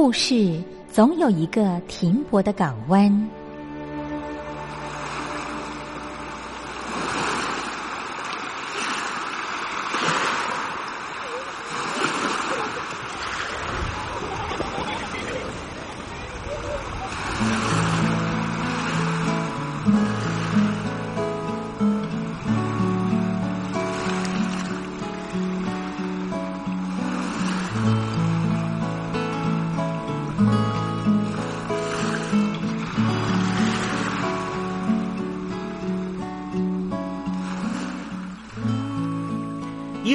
故事总有一个停泊的港湾。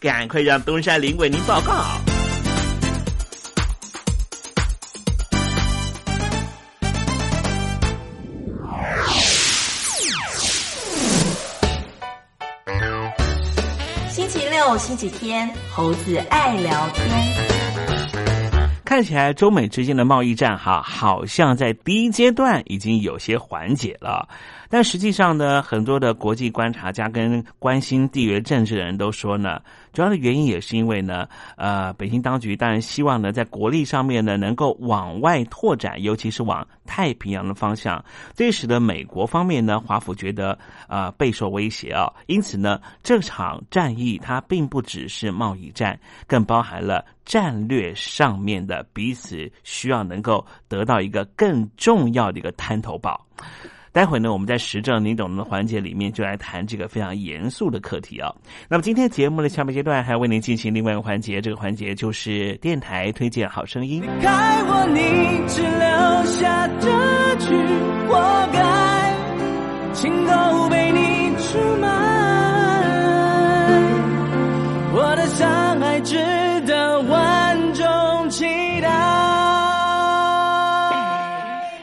赶快让东山林为您报告。星期六、星期天，猴子爱聊天。看起来中美之间的贸易战哈，好像在第一阶段已经有些缓解了。但实际上呢，很多的国际观察家跟关心地缘政治的人都说呢，主要的原因也是因为呢，呃，北京当局当然希望呢，在国力上面呢，能够往外拓展，尤其是往太平洋的方向，这使得美国方面呢，华府觉得啊备受威胁啊，因此呢，这场战役它并不只是贸易战，更包含了战略上面的彼此需要能够得到一个更重要的一个滩头堡。待会呢，我们在时政你懂的环节里面就来谈这个非常严肃的课题啊。那么今天节目的下半阶段还要为您进行另外一个环节，这个环节就是电台推荐好声音。离开我你只留下这句活该，情都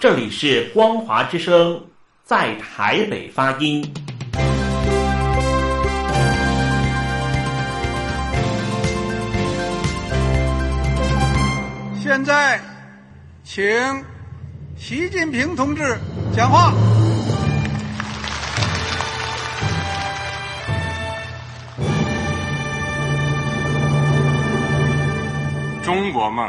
这里是光华之声，在台北发音。现在，请习近平同志讲话。中国梦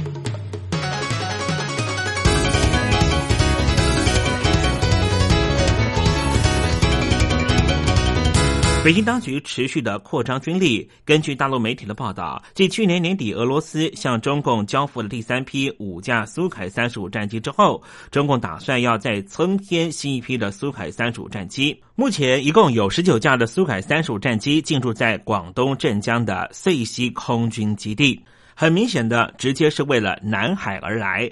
北京当局持续的扩张军力。根据大陆媒体的报道，继去年年底俄罗斯向中共交付了第三批五架苏凯三十五战机之后，中共打算要再增添新一批的苏凯三十五战机。目前一共有十九架的苏凯三十五战机进驻在广东镇江的遂溪空军基地，很明显的，直接是为了南海而来。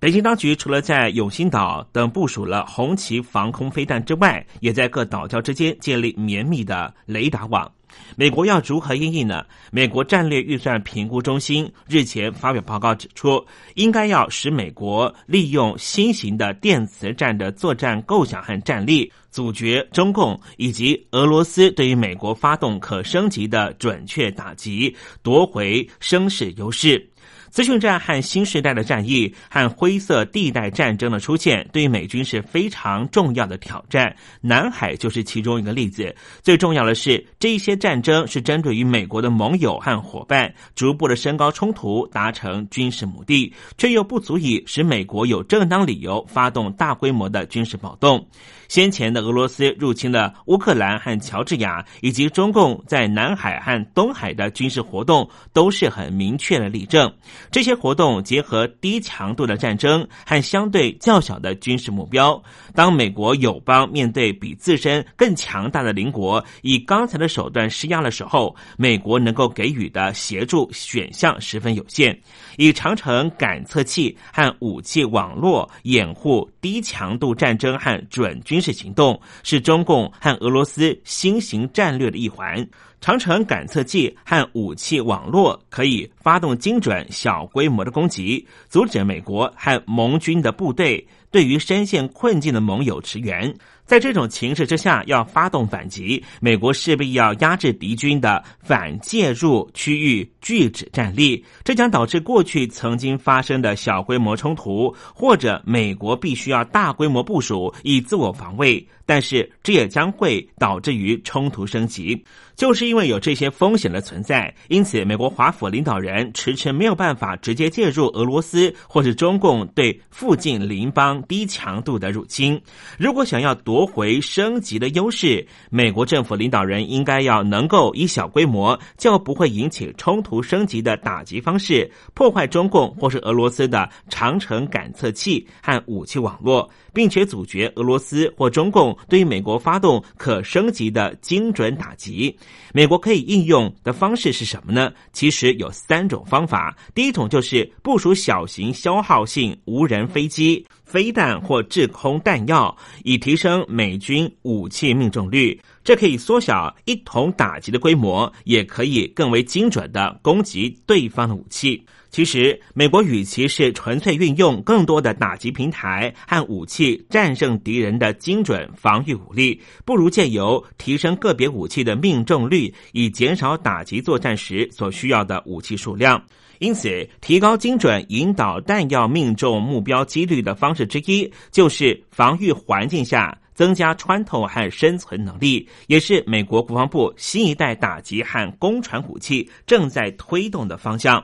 北京当局除了在永兴岛等部署了红旗防空飞弹之外，也在各岛礁之间建立绵密的雷达网。美国要如何应应呢？美国战略预算评估中心日前发表报告指出，应该要使美国利用新型的电磁战的作战构想和战力，阻绝中共以及俄罗斯对于美国发动可升级的准确打击，夺回声势优势。资讯战和新时代的战役和灰色地带战争的出现，对美军是非常重要的挑战。南海就是其中一个例子。最重要的是，这一些战争是针对于美国的盟友和伙伴，逐步的升高冲突，达成军事目的，却又不足以使美国有正当理由发动大规模的军事暴动。先前的俄罗斯入侵了乌克兰和乔治亚，以及中共在南海和东海的军事活动，都是很明确的例证。这些活动结合低强度的战争和相对较小的军事目标。当美国友邦面对比自身更强大的邻国以刚才的手段施压的时候，美国能够给予的协助选项十分有限。以长城感测器和武器网络掩护低强度战争和准军军事行动，是中共和俄罗斯新型战略的一环。长城感测器和武器网络可以发动精准小规模的攻击，阻止美国和盟军的部队对于深陷困境的盟友驰援。在这种情势之下，要发动反击，美国势必要压制敌军的反介入区域拒止战力，这将导致过去曾经发生的小规模冲突，或者美国必须要大规模部署以自我防卫。但是这也将会导致于冲突升级，就是因为有这些风险的存在，因此美国华府领导人迟迟没有办法直接介入俄罗斯或是中共对附近邻邦低强度的入侵。如果想要夺回升级的优势，美国政府领导人应该要能够以小规模就不会引起冲突升级的打击方式，破坏中共或是俄罗斯的长城感测器和武器网络。并且阻绝俄罗斯或中共对于美国发动可升级的精准打击。美国可以应用的方式是什么呢？其实有三种方法。第一种就是部署小型消耗性无人飞机、飞弹或制空弹药，以提升美军武器命中率。这可以缩小一同打击的规模，也可以更为精准的攻击对方的武器。其实，美国与其是纯粹运用更多的打击平台和武器战胜敌人的精准防御武力，不如借由提升个别武器的命中率，以减少打击作战时所需要的武器数量。因此，提高精准引导弹药命中目标几率的方式之一，就是防御环境下增加穿透和生存能力，也是美国国防部新一代打击和攻传武器正在推动的方向。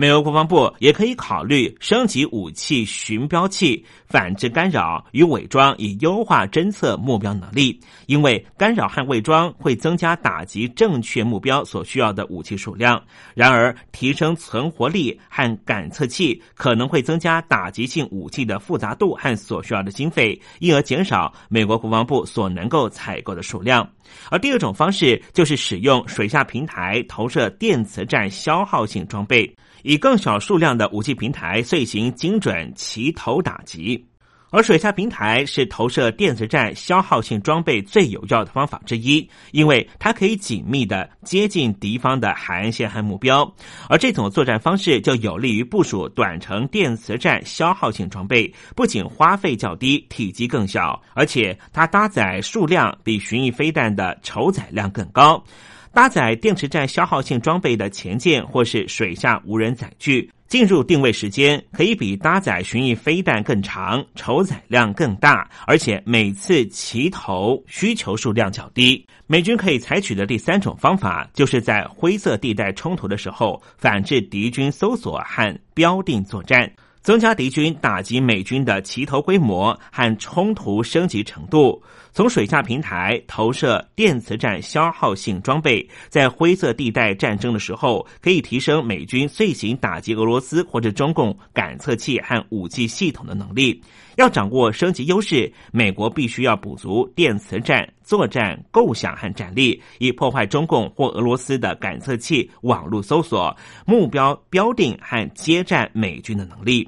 美国国防部也可以考虑升级武器寻标器、反制干扰与伪装，以优化侦测目标能力。因为干扰和伪装会增加打击正确目标所需要的武器数量。然而，提升存活力和感测器可能会增加打击性武器的复杂度和所需要的经费，因而减少美国国防部所能够采购的数量。而第二种方式就是使用水下平台投射电磁战消耗性装备。以更小数量的武器平台遂行精准齐头打击，而水下平台是投射电子战消耗性装备最有效的方法之一，因为它可以紧密的接近敌方的海岸线和目标，而这种作战方式就有利于部署短程电磁战消耗性装备，不仅花费较低，体积更小，而且它搭载数量比巡弋飞弹的筹载量更高。搭载电池站消耗性装备的前舰或是水下无人载具进入定位时间可以比搭载巡弋飞弹更长，筹载量更大，而且每次齐头需求数量较低。美军可以采取的第三种方法，就是在灰色地带冲突的时候，反制敌军搜索和标定作战，增加敌军打击美军的齐头规模和冲突升级程度。从水下平台投射电磁战消耗性装备，在灰色地带战争的时候，可以提升美军遂行打击俄罗斯或者中共感测器和武器系统的能力。要掌握升级优势，美国必须要补足电磁战作战构想和战力，以破坏中共或俄罗斯的感测器、网络搜索、目标标定和接战美军的能力。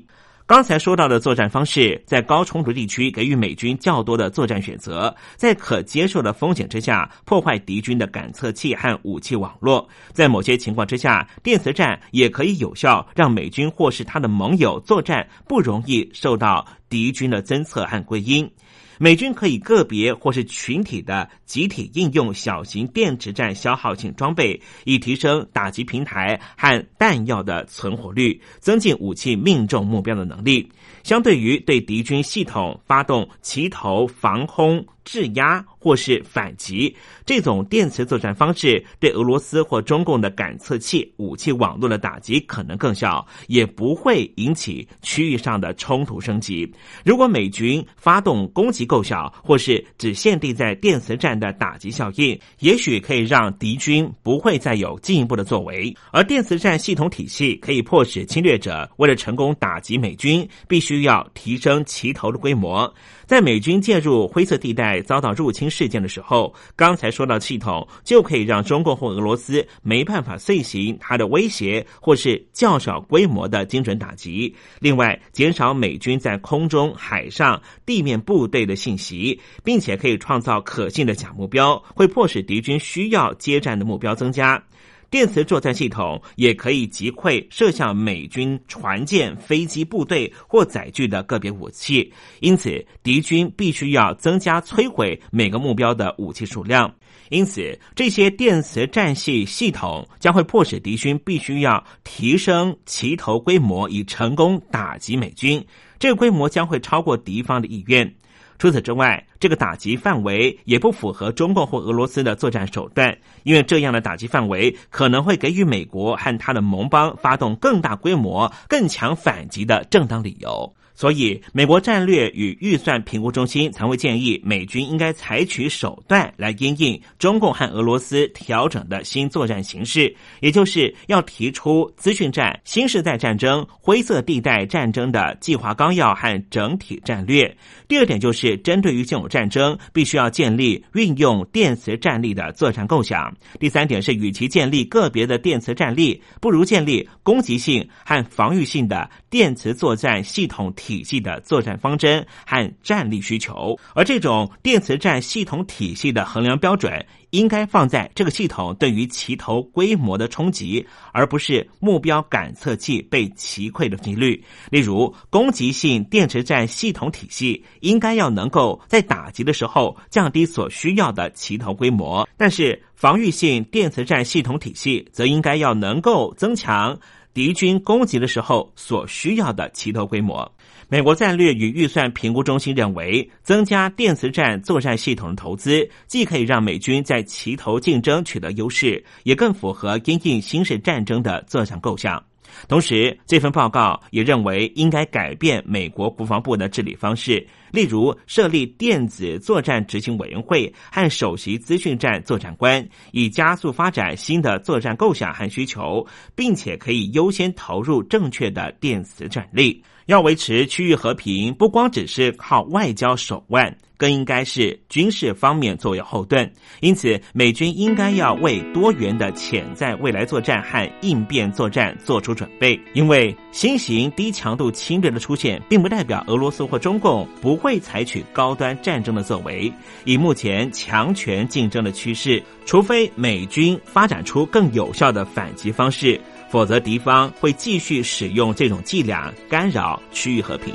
刚才说到的作战方式，在高冲突地区给予美军较多的作战选择，在可接受的风险之下破坏敌军的感测器和武器网络。在某些情况之下，电磁战也可以有效让美军或是他的盟友作战不容易受到敌军的侦测和归因。美军可以个别或是群体的集体应用小型电池战消耗性装备，以提升打击平台和弹药的存活率，增进武器命中目标的能力。相对于对敌军系统发动齐头防空。质压或是反击，这种电磁作战方式对俄罗斯或中共的感测器、武器网络的打击可能更小，也不会引起区域上的冲突升级。如果美军发动攻击够小，或是只限定在电磁战的打击效应，也许可以让敌军不会再有进一步的作为。而电磁战系统体系可以迫使侵略者为了成功打击美军，必须需要提升旗头的规模。在美军介入灰色地带遭到入侵事件的时候，刚才说到系统就可以让中共或俄罗斯没办法遂行它的威胁或是较小规模的精准打击。另外，减少美军在空中、海上、地面部队的信息，并且可以创造可信的假目标，会迫使敌军需要接战的目标增加。电磁作战系统也可以击溃射向美军船舰、飞机、部队或载具的个别武器，因此敌军必须要增加摧毁每个目标的武器数量。因此，这些电磁战系系统将会迫使敌军必须要提升齐头规模，以成功打击美军。这个规模将会超过敌方的意愿。除此之外，这个打击范围也不符合中共或俄罗斯的作战手段，因为这样的打击范围可能会给予美国和他的盟邦发动更大规模、更强反击的正当理由。所以，美国战略与预算评估中心曾会建议美军应该采取手段来应应中共和俄罗斯调整的新作战形势，也就是要提出资讯战、新时代战争、灰色地带战争的计划纲要和整体战略。第二点就是针对于现有战争，必须要建立运用电磁战力的作战构想。第三点是，与其建立个别的电磁战力，不如建立攻击性和防御性的电磁作战系统。体系的作战方针和战力需求，而这种电磁战系统体系的衡量标准，应该放在这个系统对于齐头规模的冲击，而不是目标感测器被击溃的几率。例如，攻击性电磁战系统体系应该要能够在打击的时候降低所需要的齐头规模，但是防御性电磁战系统体系则应该要能够增强敌军攻击的时候所需要的齐头规模。美国战略与预算评估中心认为，增加电磁战作战系统的投资，既可以让美军在齐头竞争取得优势，也更符合因应新式战争的作战构想。同时，这份报告也认为应该改变美国国防部的治理方式，例如设立电子作战执行委员会和首席资讯战作战官，以加速发展新的作战构想和需求，并且可以优先投入正确的电磁战力。要维持区域和平，不光只是靠外交手腕，更应该是军事方面作为后盾。因此，美军应该要为多元的潜在未来作战和应变作战做出准备。因为新型低强度侵略的出现，并不代表俄罗斯或中共不会采取高端战争的作为。以目前强权竞争的趋势，除非美军发展出更有效的反击方式。否则，敌方会继续使用这种伎俩干扰区域和平。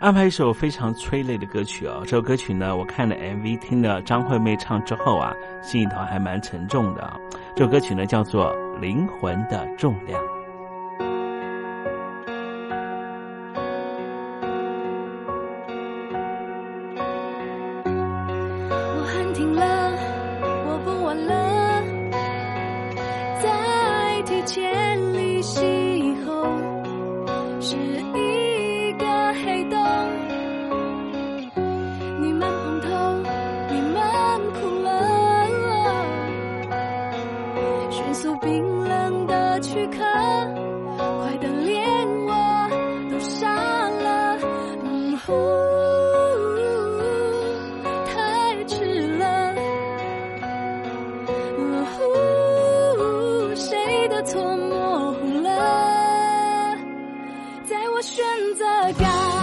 安排一首非常催泪的歌曲啊，这首歌曲呢，我看了 MV 听了张惠妹唱之后啊，心里头还蛮沉重的啊，这首歌曲呢，叫做灵魂的重量。Yeah.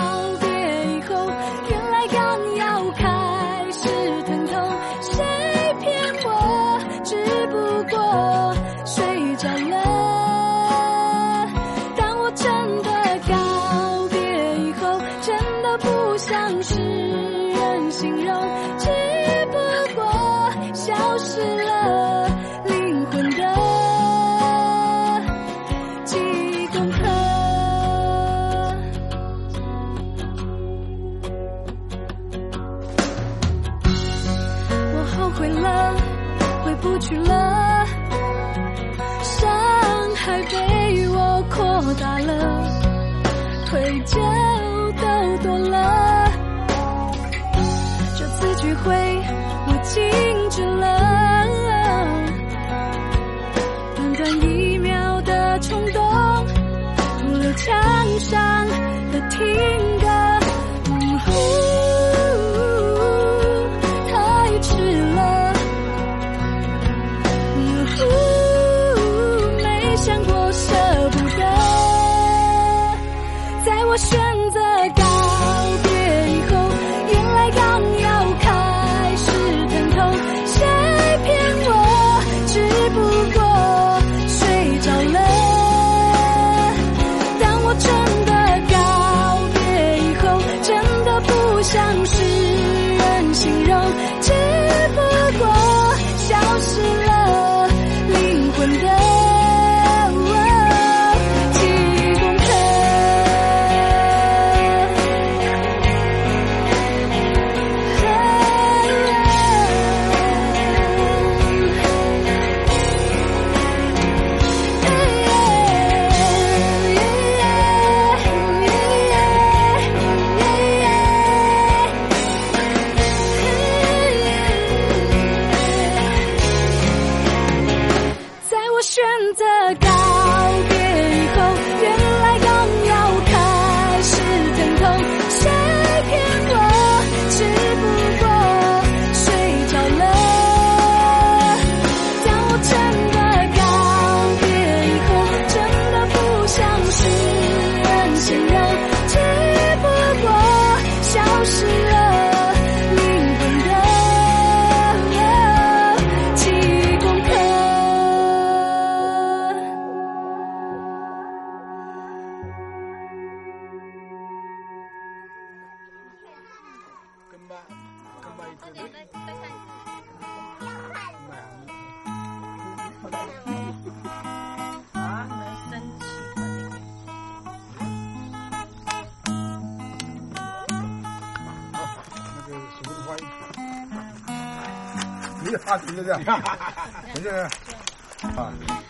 to 你这是啊。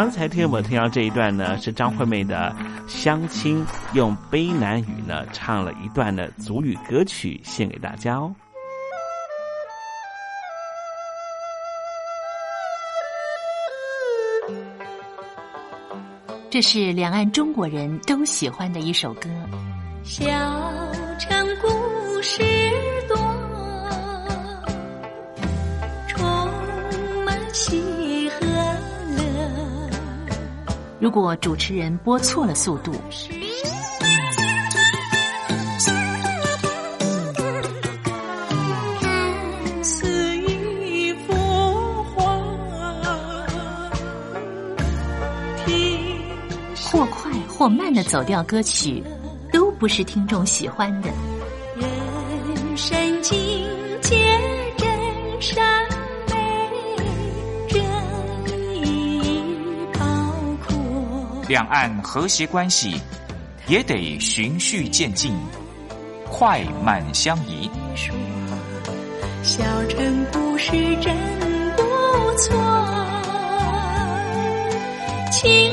刚才听我们听到这一段呢，是张惠妹的相亲，用悲南语呢唱了一段的祖语歌曲，献给大家哦。这是两岸中国人都喜欢的一首歌。小城故事多，充满喜如果主持人播错了速度，看似一幅画，听或快或慢的走调歌曲，都不是听众喜欢的。两岸和谐关系也得循序渐进，快慢相宜。小城故事真不错，情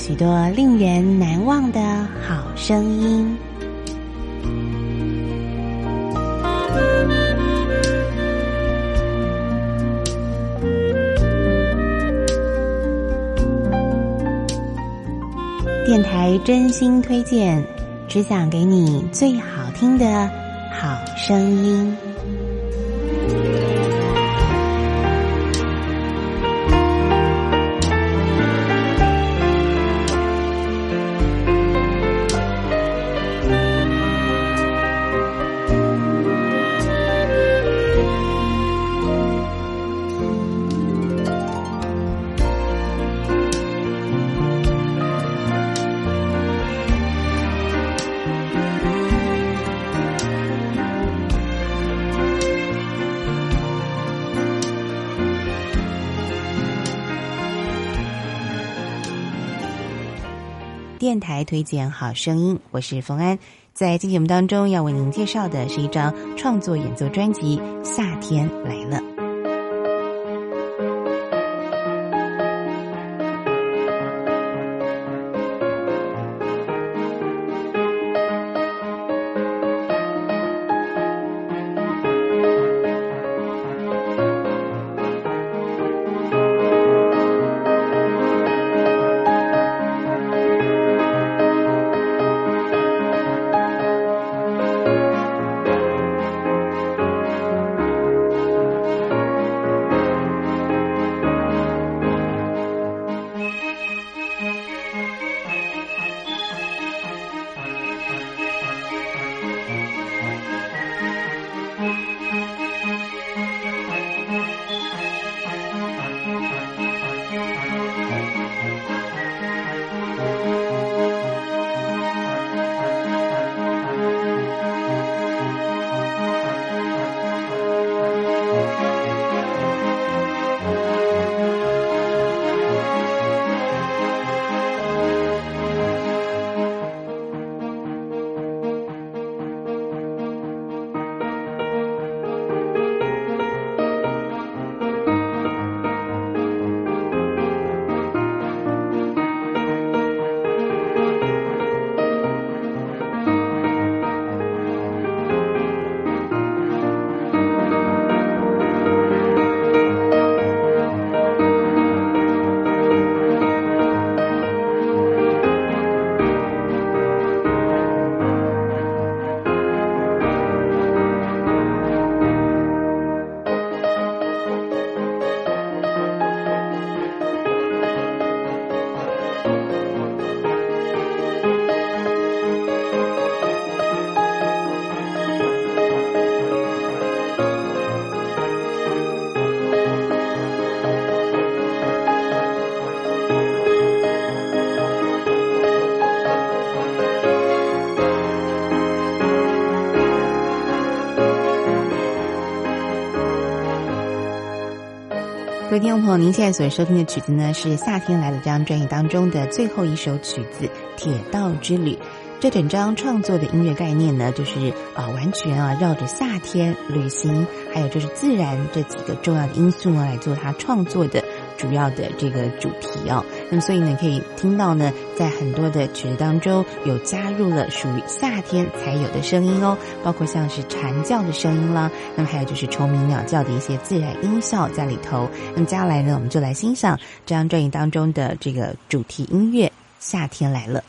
许多令人难忘的好声音。电台真心推荐，只想给你最好听的好声音。来推荐好声音，我是冯安。在今节目当中，要为您介绍的是一张创作演奏专辑《夏天来了》。各位听众朋友，您现在所收听的曲子呢，是《夏天来了》这张专辑当中的最后一首曲子《铁道之旅》。这整张创作的音乐概念呢，就是啊，完全啊绕着夏天、旅行，还有就是自然这几个重要的因素呢来做它创作的主要的这个主题哦。那么，所以呢，可以听到呢，在很多的曲子当中有加入了属于夏天才有的声音哦，包括像是蝉叫的声音啦，那么还有就是虫鸣鸟叫的一些自然音效在里头。那么接下来呢，我们就来欣赏这张专辑当中的这个主题音乐《夏天来了》。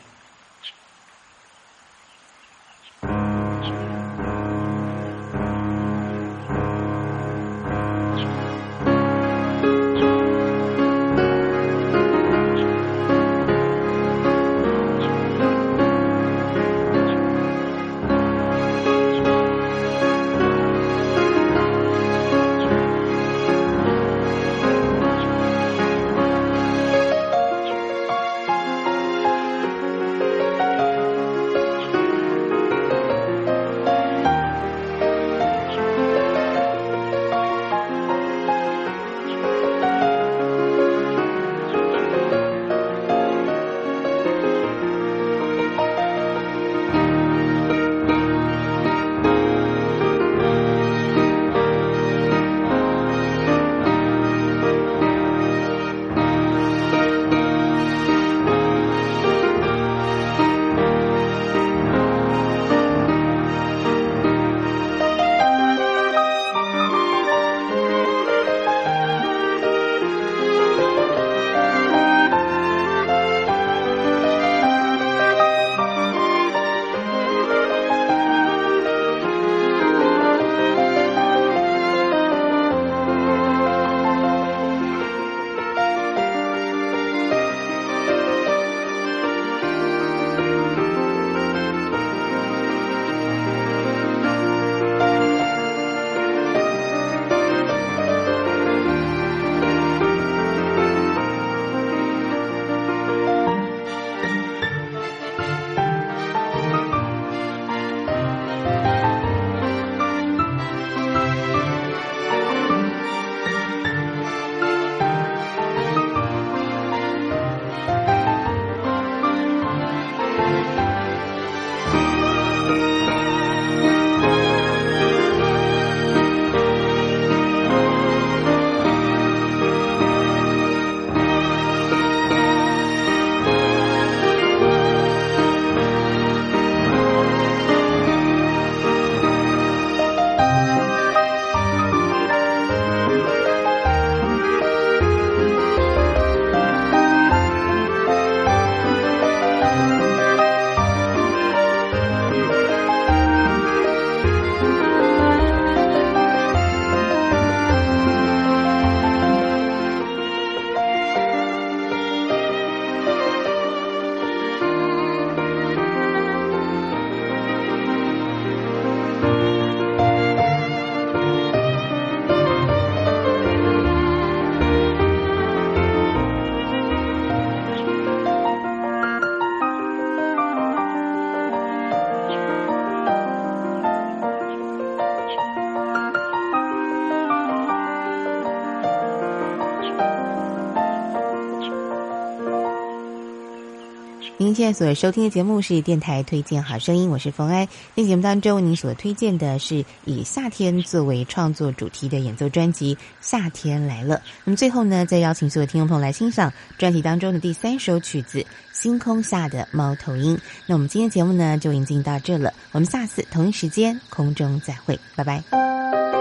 所收听的节目是电台推荐好声音，我是冯安。在节目当中，您所推荐的是以夏天作为创作主题的演奏专辑《夏天来了》。那么最后呢，再邀请所有听众朋友来欣赏专辑当中的第三首曲子《星空下的猫头鹰》。那我们今天节目呢，就已经到这了。我们下次同一时间空中再会，拜拜。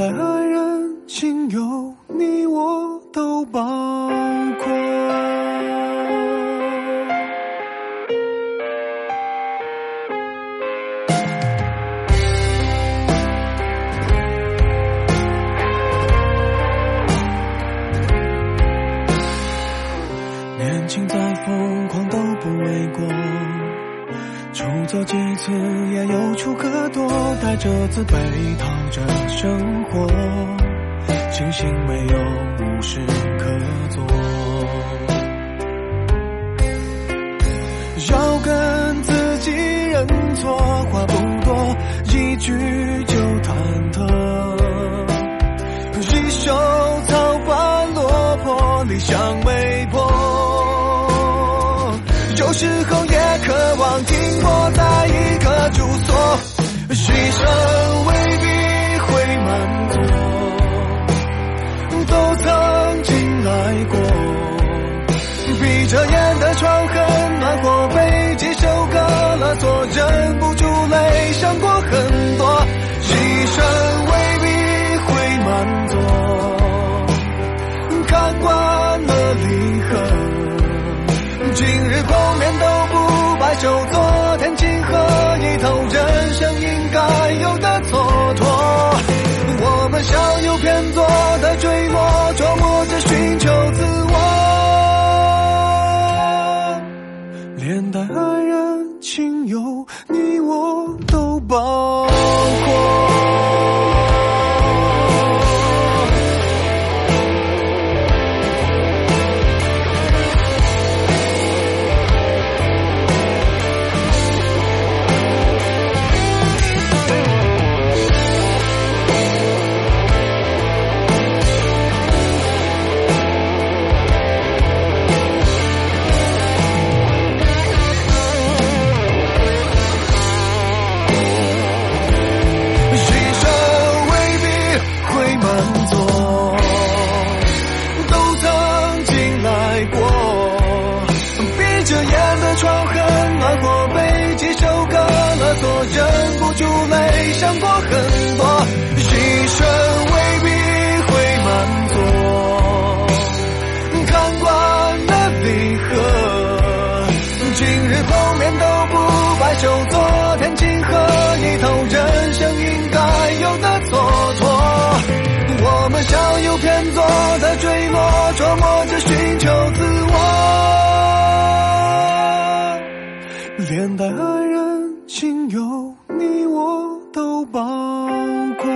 连带爱人、亲友，你我都包括。年轻再疯狂都不为过。出走几次，带着自卑逃着生活，庆幸没有无事可做。要跟自己认错，话不多，一句就忐忑。一袖草般落魄，理想没破。有时候也渴望停泊在像有偏左的坠落，琢磨着寻求自我，连带爱人亲友，你我都包括。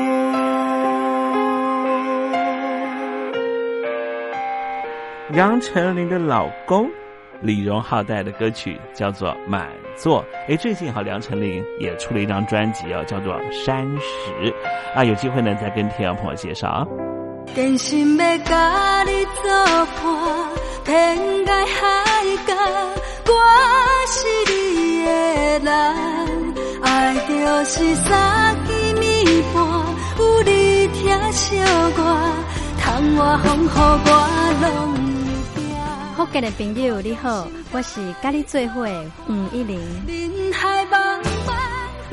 杨丞琳的老公李荣浩带的歌曲叫做《满座》。哎，最近哈，梁丞琳也出了一张专辑哦，叫做《山石》啊。有机会呢，再跟听众朋友介绍啊。真心要甲你作伴，天涯海角，我是你的人。爱就是三更暝半，有你疼惜我，窗外风雨我拢会惊。福建的朋友你好，我是甲你做伙的黄一玲。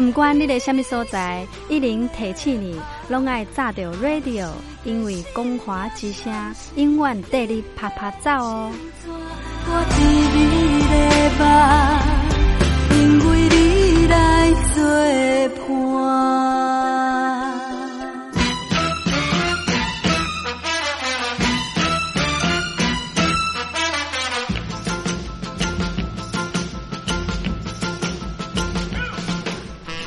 不管你在什么所在，一零提起你，拢爱炸着 radio，因为光华之声永远带你啪啪走哦。我知你的梦，因为你来作伴。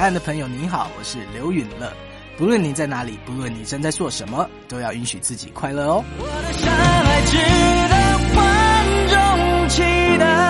岸的朋友，你好，我是刘允乐。不论你在哪里，不论你正在做什么，都要允许自己快乐哦。我的山爱值得万众期待。